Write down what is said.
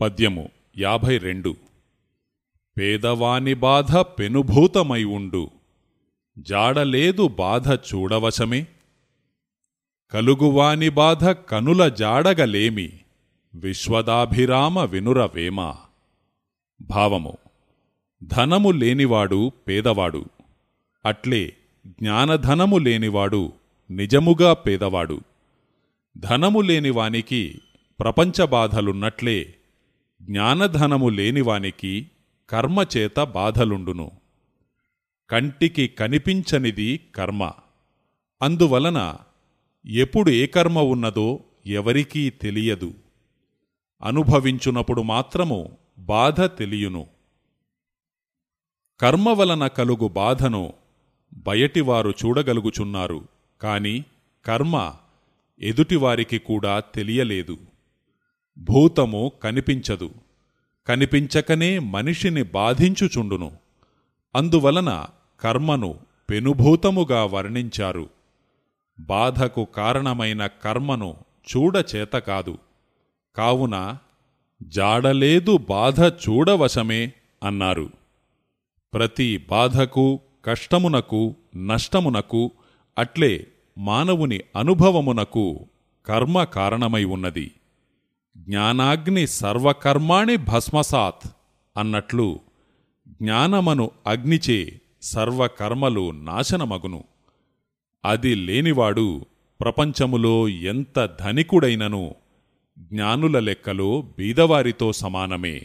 పద్యము యాభై రెండు. పేదవాని బాధ పెనుభూతమై ఉండు. జాడలేదు బాధ చూడవశమే. కలుగువాని బాధ కనుల జాడగలేమి. విశ్వదాభిరామ వినురవేమ. భావము. ధనము లేనివాడు పేదవాడు. అట్లే జ్ఞానధనము లేనివాడు నిజముగా పేదవాడు. ధనము లేనివానికి ప్రపంచ బాధలున్నట్లే జ్ఞానధనము లేనివానికి కర్మచేత బాధలుండును. కంటికి కనిపించనిది కర్మ. అందువలన ఎప్పుడు ఏ కర్మ ఉన్నదో ఎవరికీ తెలియదు. అనుభవించునప్పుడు మాత్రము బాధ తెలియును. కర్మ వలన కలుగు బాధను బయటివారు చూడగలుగుచున్నారు కాని కర్మ ఎదుటివారికి కూడా తెలియలేదు. భూతము కనిపించదు. కనిపించకనే మనిషిని బాధించుచుండును. అందువలన కర్మను పెనుభూతముగా వర్ణించారు. బాధకు కారణమైన కర్మను చూడచేత కాదు. కావున జాడలేదు బాధ చూడవశమే అన్నారు. ప్రతి బాధకు కష్టమునకు నష్టమునకు అట్లే మానవుని అనుభవమునకు కర్మ కారణమై ఉన్నది. జ్ఞానాగ్ని సర్వకర్మాణి భస్మసాత్ అన్నట్లు జ్ఞానమను అగ్నిచే సర్వకర్మలు నాశనమగును. అది లేనివాడు ప్రపంచములో ఎంత ధనికుడైనను జ్ఞానుల లెక్కలో బీదవారితో సమానమే.